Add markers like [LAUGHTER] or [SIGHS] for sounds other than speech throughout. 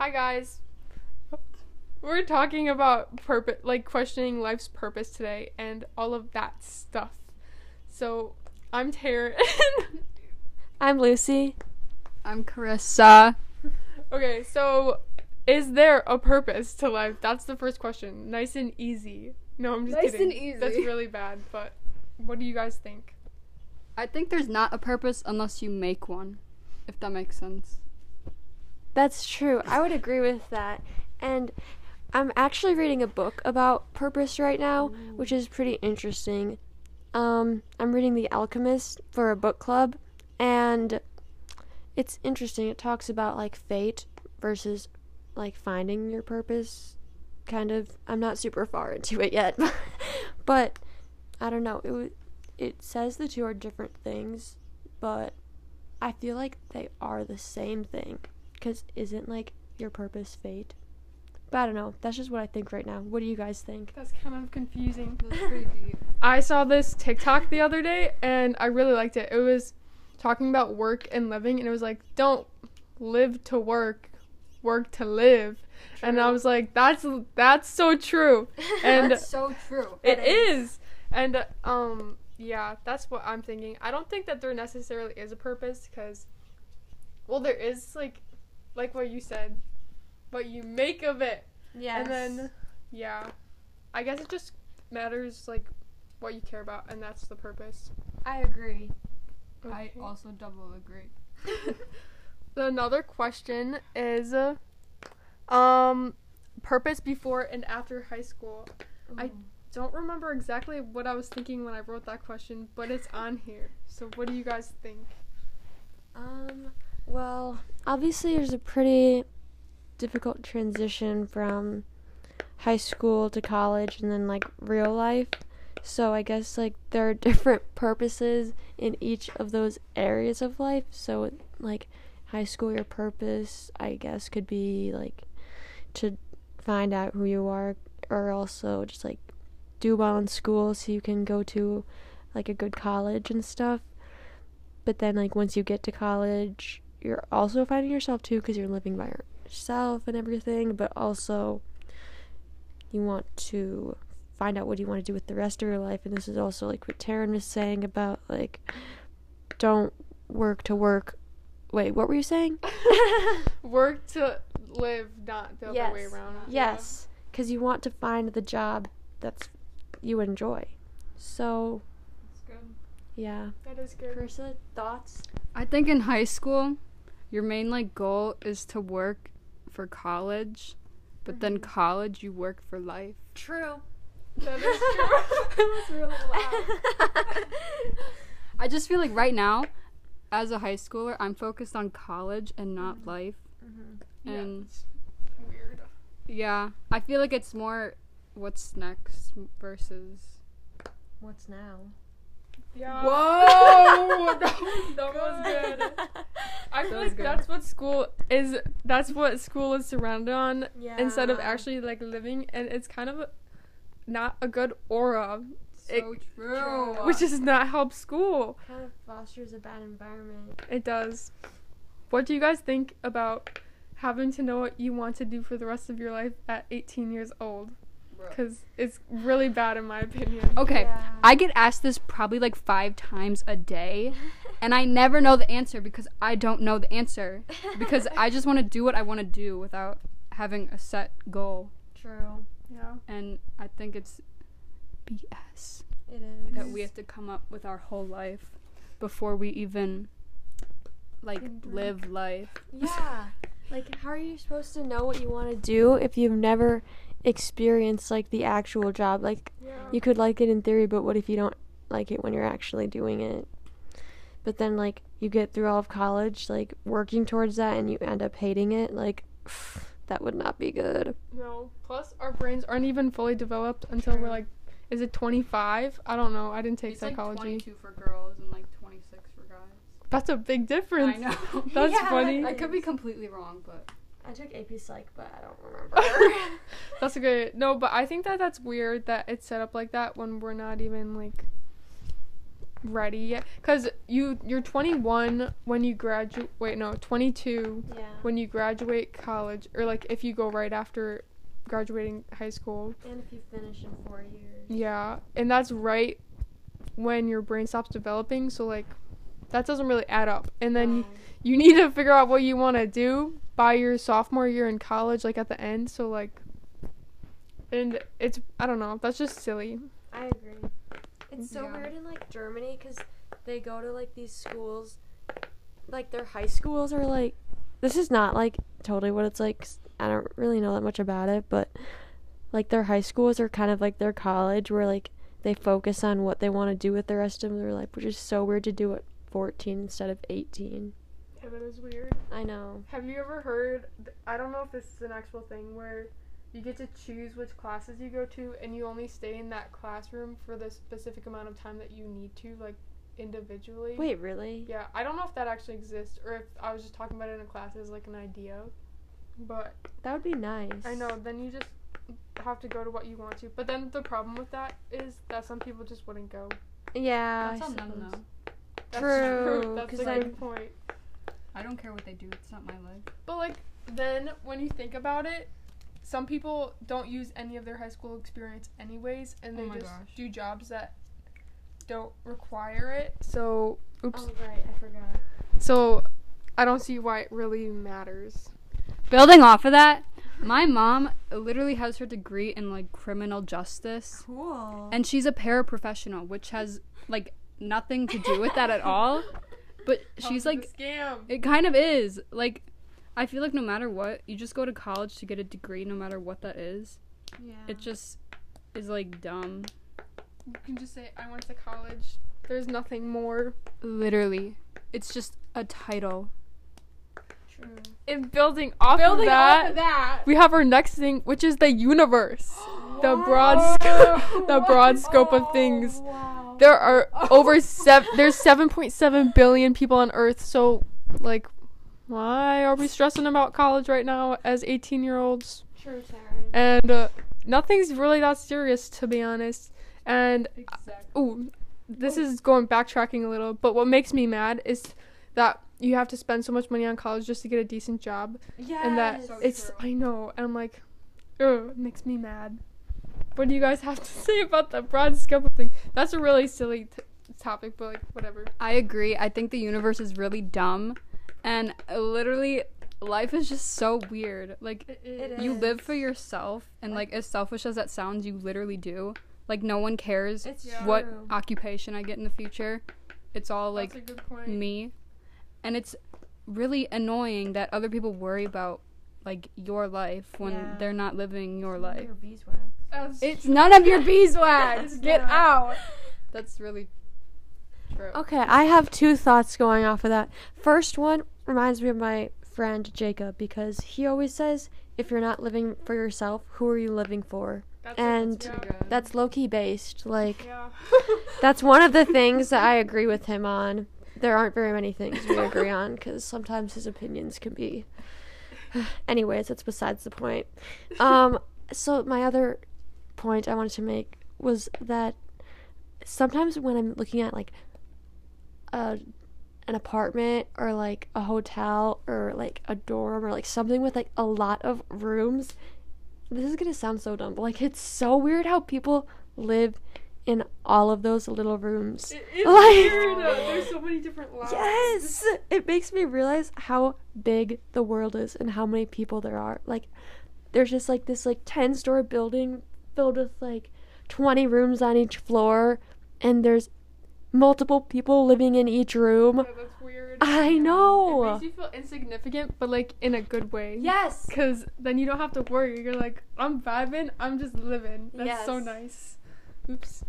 Hi guys. We're talking about purpose, like questioning life's purpose today, and all of that stuff. So, I'm Taryn. [LAUGHS] I'm Lucy. I'm Carissa. okay, so is there a purpose to life? That's the first question. Nice and easy. No, I'm just Nice kidding. and easy. That's really bad. But what do you guys think? I think there's not a purpose unless you make one, if that makes sense. That's true. I would agree with that. And I'm actually reading a book about purpose right now, which is pretty interesting. Um, I'm reading The Alchemist for a book club, and it's interesting. It talks about like fate versus like finding your purpose. Kind of. I'm not super far into it yet, [LAUGHS] but I don't know. It it says the two are different things, but I feel like they are the same thing. Because isn't like your purpose fate? But I don't know. That's just what I think right now. What do you guys think? That's kind of confusing. That's pretty deep. I saw this TikTok the other day and I really liked it. It was talking about work and living and it was like don't live to work, work to live. And I was like that's that's so true. [LAUGHS] And That's so true. it is. And uh, um yeah, that's what I'm thinking. I don't think that there necessarily is a purpose cuz well there is like like what you said, what you make of it. Yes. And then, yeah, I guess it just matters like what you care about, and that's the purpose. I agree. I also double agree. [LAUGHS] Another question is, uh, um, purpose before and after high school. I don't remember exactly what I was thinking when I wrote that question, but it's on here. So what do you guys think? Um. Well, obviously, there's a pretty difficult transition from high school to college and then like real life. So I guess like there are [LAUGHS] different purposes in each of those areas of life. So like high school, your purpose I guess could be like to find out who you are, or also just like do well in school so you can go to like a good college and stuff. But then like once you get to college, you're also finding yourself too because you're living by yourself and everything, but also you want to find out what you want to do with the rest of your life and this is also like what Taryn was saying about like don't work to work. Wait, what were you saying? [LAUGHS] Work to live, not the other way around. Yes, because you want to find the job that's you enjoy. So That's good. yeah. Yeah, that is good. Carissa, thoughts? I think in high school, your main like goal is to work for college, but then mm-hmm. college you work for life. True. That is [LAUGHS] true. [LAUGHS] it was really loud. [LAUGHS] I just feel like right now, as a high schooler, I'm focused on college and not mm-hmm. life. Mm-hmm. Yeah, And it's weird. yeah, I feel like it's more what's next versus. What's now? Yeah. Whoa! that was, that was good. I feel That like good. that's what school is. That's what school is surrounded on Yeah. instead of actually like living, and it's kind of not a good aura, So true. which does not help school. kind of fosters a bad environment. It does. What do you guys think about having to know what you want to do for the rest of your life at 18 years old? Because it's really bad in my opinion. Okay, Yeah. I get asked this probably like five times a day, [LAUGHS] and I never know the answer because I don't know the answer. Because I just want to do what I want to do without having a set goal. True. Yeah. And I think it's BS It is. that we have to come up with our whole life before we even like live life. Yeah. [LAUGHS] Like, how are you supposed to know what you want to do if you've never experienced like the actual job? Like, Yeah. you could like it in theory, but what if you don't like it when you're actually doing it? But then, like, you get through all of college, like, working towards that, and you end up hating it. Like, [SIGHS] that would not be good. No. Plus, our brains aren't even fully developed until we're like, is it 25? I don't know. I didn't take It's like psychology. 22 for girls and like 26 for guys. That's a big difference. I know. [LAUGHS] That's [LAUGHS] Yeah, funny. I could be completely wrong, but I took AP Psych, but I don't remember. [LAUGHS] That's a good. No, but I think that that's weird that it's set up like that when we're not even like ready yet cuz you you're 21 when you graduate wait no 22 Yeah. when you graduate college or like if you go right after graduating high school. and if you finish in four years. Yeah, and that's right when your brain stops developing, so like that doesn't really add up. And then Um, you need to figure out what you want to do by your sophomore year in college like at the end, so like and it's I don't know, that's just silly. I agree. It's so Yeah. weird in like Germany because they go to like these schools, like their high schools are like. This is not like totally what it's like. 'cause I don't really know that much about it, but like their high schools are kind of like their college, where like they focus on what they want to do with the rest of their life, which is so weird to do at 14 instead of 18. Yeah, that is weird. I know. Have you ever heard I don't know if this is an actual thing where you get to choose which classes you go to and you only stay in that classroom for the specific amount of time that you need to like individually. Wait, really? Yeah, I don't know if that actually exists or if I was just talking about it in a class as like an idea. But That would be nice. I know then you just have to go to what you want to. But then the problem with that is that some people just wouldn't go. Yeah. That's I on them though. That's True, [LAUGHS] That's 'cause a then- good point. I don't care what they do. It's not my life. But like then when you think about it, some people don't use any of their high school experience anyways and Oh they my just gosh. do jobs that don't require it. So oops. Oh right, I forgot. So I don't see why it really matters. Building off of that, my mom literally has her degree in like criminal justice, Cool. and she's a paraprofessional, which has like nothing to do with that at all. [LAUGHS] But she's like, scam. it kind of is. Like, I feel like no matter what, you just go to college to get a degree, no matter what that is. yeah. It just is like dumb. You can just say I went to college. There's nothing more. Literally, it's just a title. true. And building off of that, that. we have our next thing, which is the universe. [GASPS] the broad scope, [LAUGHS] the broad scope of oh, things. Wow. There are over seven. There's 7.7 billion people on Earth. So, like, why are we stressing about college right now as 18 year olds? True, Taryn. And uh, nothing's really that serious, to be honest. And Exactly. Ooh, this is going backtracking a little, but what makes me mad is that you have to spend so much money on college just to get a decent job, Yes. and that So it's true. I know, and I'm like, ugh, it makes me mad. What do you guys have to [LAUGHS] say about the broad scope of things? That's a really silly t- topic, but like whatever. I agree. I think the universe is really dumb, and uh, literally, life is just so weird. Like, It you is. live for yourself, and like as selfish as that sounds, you literally do. Like, no one cares It's what true. occupation I get in the future. It's all like That's a good point. me, and it's really annoying that other people worry about like your life when Yeah. they're not living your life. your beeswax. That's It's none of your beeswax. Get not. out. That's really true. Okay, I have two thoughts going off of that. First one reminds me of my friend Jacob because he always says, if you're not living for yourself, who are you living for? That's and yeah. That's low key based. Like, yeah. [LAUGHS] that's one of the [LAUGHS] things that I agree with him on. There aren't very many things we agree on because sometimes his opinions can be. [SIGHS] Anyways, that's besides the point. Um, so my other point I wanted to make was that sometimes when I'm looking at like a an apartment or like a hotel or like a dorm or like something with like a lot of rooms, this is gonna sound so dumb, but like it's so weird how people live in all of those little rooms. It is Like- weird. There's so many different lives. Yes, it makes me realize how big the world is and how many people there are. Like, there's just like this like ten story building filled with like twenty rooms on each floor, and there's multiple people living in each room. Yeah, that's weird. I know. It makes you feel insignificant, but like in a good way. Yes. Cause then you don't have to worry. You're like, I'm vibing. I'm just living. That's so nice. Oops.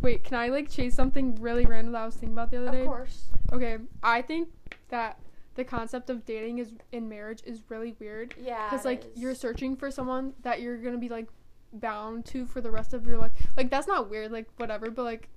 Wait, can I like chase something really random that I was thinking about the other day? Of course. Okay, I think that the concept of dating is in marriage is really weird. Yeah. Cause like you're searching for someone that you're gonna be like bound to for the rest of your life. Like that's not weird. Like whatever, but like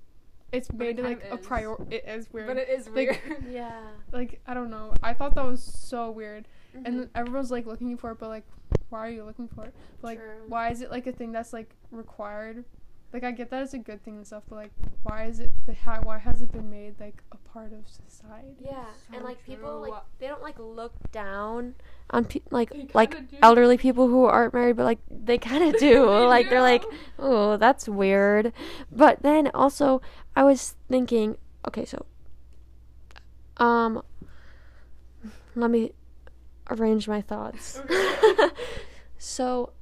it's But it made kind like of a prior. It is weird. But it is Like- weird. [LAUGHS] Yeah. like I don't know. I thought that was so weird. Mm-hmm. And everyone's like looking for it, but like, why are you looking for it? But, like, True. why is it like a thing that's like required? Like I get that it's a good thing and stuff, but like why is it but how, why has it been made like a part of society? Yeah, and So like people like they don't like look down on pe- like like do. elderly people who aren't married, but like they kind of [LAUGHS] do. like they're like, oh, that's weird. But then also, I was thinking, okay, so, um, let me arrange my thoughts. [LAUGHS] so,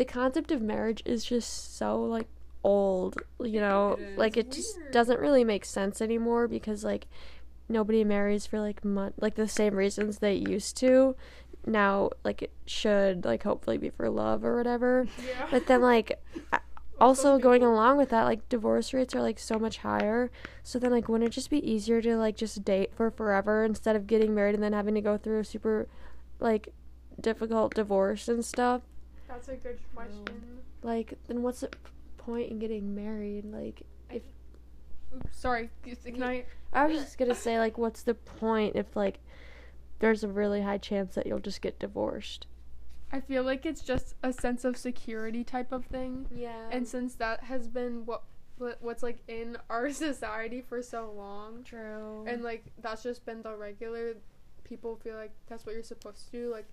the concept of marriage is just so like old, you know, It like it just doesn't really make sense anymore because like nobody marries for like like the same reasons they used to. Now, like it should like hopefully be for love or whatever. Yeah. But then like [LAUGHS] also going along with that, like divorce rates are like so much higher. So then like wouldn't it just be easier to like just date for forever instead of getting married and then having to go through a super like difficult divorce and stuff? That's a good question. Like then what's the point in getting married? Like Oops, sorry. Can I? I was just gonna say like what's the point if like there's a really high chance that you'll just get divorced? I feel like it's just a sense of security type of thing, Yeah. and since that has been what what- what's like in [LAUGHS] our society for so long, true. and like that's just been the regular people feel like that's what you're supposed to do like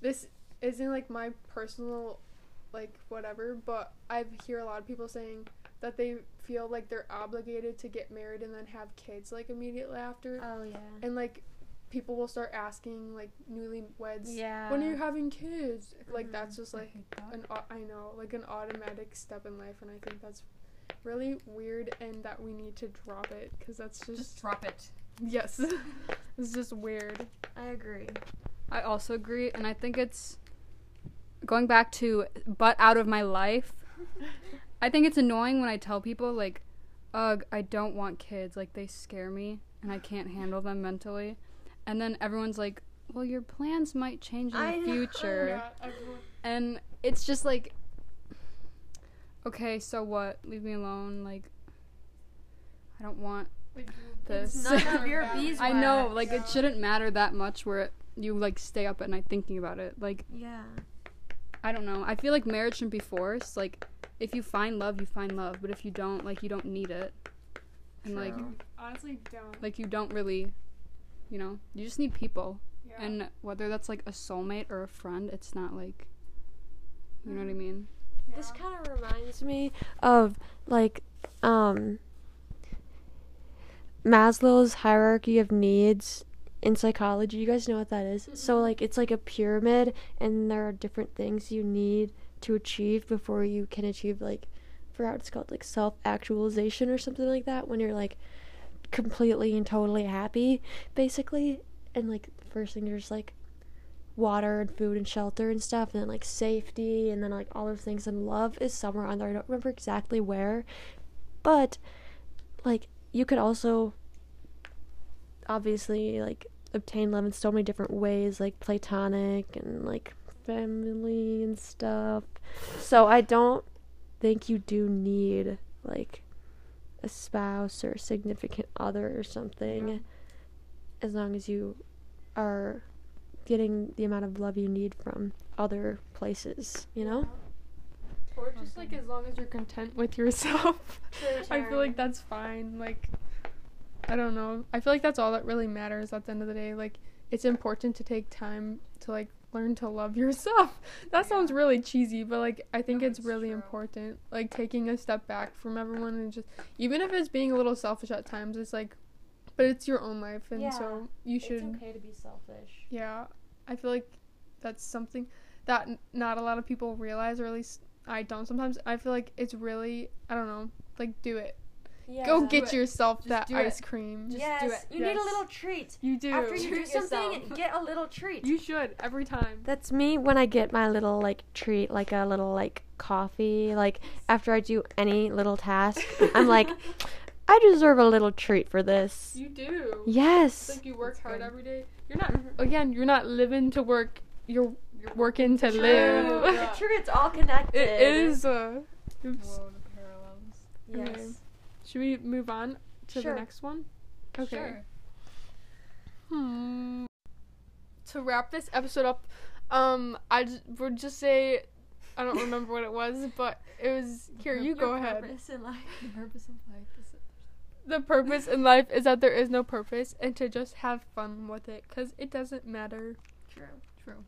this isn't like my personal like whatever but i hear a lot of people saying that they feel like they're obligated to get married and then have kids like immediately after oh yeah. and like people will start asking like newlyweds Yeah. when are you having kids like Mhm. that's just like that. an au- I know like an automatic step in life and i think that's really weird and that we need to drop it because that's just Just drop it. Yes. [LAUGHS] it's just weird. I agree. I also agree, and I think it's going back to butt out of my life. I think it's annoying when I tell people like, "Ugh, I don't want kids. Like they scare me, and I can't handle them mentally." And then everyone's like, "Well, your plans might change in I the know. future," Yeah, everyone- and it's just like, okay, so what? Leave me alone. Like, I don't want like, this. it's none of your [LAUGHS] bad. bees- I know, like Yeah. it shouldn't matter that much where it, you like stay up at night thinking about it. Like Yeah. I don't know. I feel like marriage shouldn't be forced. Like if you find love, you find love, but if you don't, like you don't need it. And like honestly don't. like you don't really you know, you just need people. Yeah. And whether that's like a soulmate or a friend, it's not like you know what I mean? This kind of reminds me of like um Maslow's hierarchy of needs in psychology. You guys know what that is? So like it's like a pyramid and there are different things you need to achieve before you can achieve like for how it's called like self-actualization or something like that when you're like completely and totally happy basically and like first thing there's like water and food and shelter and stuff and then like safety and then like all those things and love is somewhere on there i don't remember exactly where but like you could also obviously like obtain love in so many different ways like platonic and like family and stuff so i don't think you do need like a spouse or a significant other or something Yeah. as long as you are getting the amount of love you need from other places, you know? Or just like as long as you're content with yourself. [LAUGHS] I feel like that's fine. Like I don't know. I feel like that's all that really matters at the end of the day. Like it's important to take time to like learn to love [LAUGHS] yourself. That sounds really cheesy, but like I think No, it's it's really true. important. Like taking a step back from everyone and just even if it's being a little selfish at times, it's like but it's your own life and Yeah. so you should It's okay to be selfish. yeah, I feel like that's something that n- not a lot of people realize, or at least I don't sometimes. I feel like it's really, I don't know, like do it. Yeah. Go get it. yourself Just that do it. ice cream. Just yes, do it. you need a little treat. You do. After you do something, yourself. get a little treat. You should every time. That's me when I get my little like treat, like a little like coffee. Like after I do any little task, I'm like, [LAUGHS] I deserve a little treat for this. You do. It's Yes. like you work That's hard good. every day. You're not again. You're not living to work. You're working to True. live. True, it's all [LAUGHS] connected. it is. Uh, oops. Whoa, the parallels. Okay. Should we move on to Sure. the next one? Okay. Sure. Hmm. To wrap this episode up, um, I j- would just say I don't remember what it was, [LAUGHS] but it was here. You go ahead. in life. The purpose of life is The purpose in life is that there is no purpose, and to just have fun with it, cause it doesn't matter. True. true.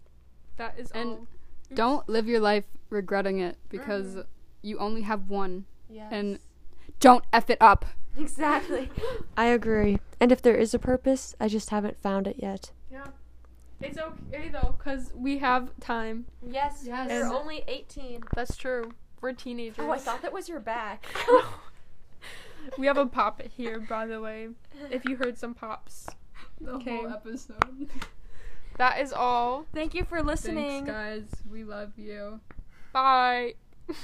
That is all And all. Don't live your life regretting it because you only have one. Yes. And don't f it up. exactly. [GASPS] I agree. And if there is a purpose, I just haven't found it yet. Yeah. It's okay though, cause we have time. Yes. Yes. You're only 18. That's true. We're teenagers. Oh, I thought that was your back. [LAUGHS] we have a pop here, by the way. If you heard some pops, The Okay. whole episode. [LAUGHS] that is all. Thank you for listening. Thanks, guys. We love you. Bye. [LAUGHS]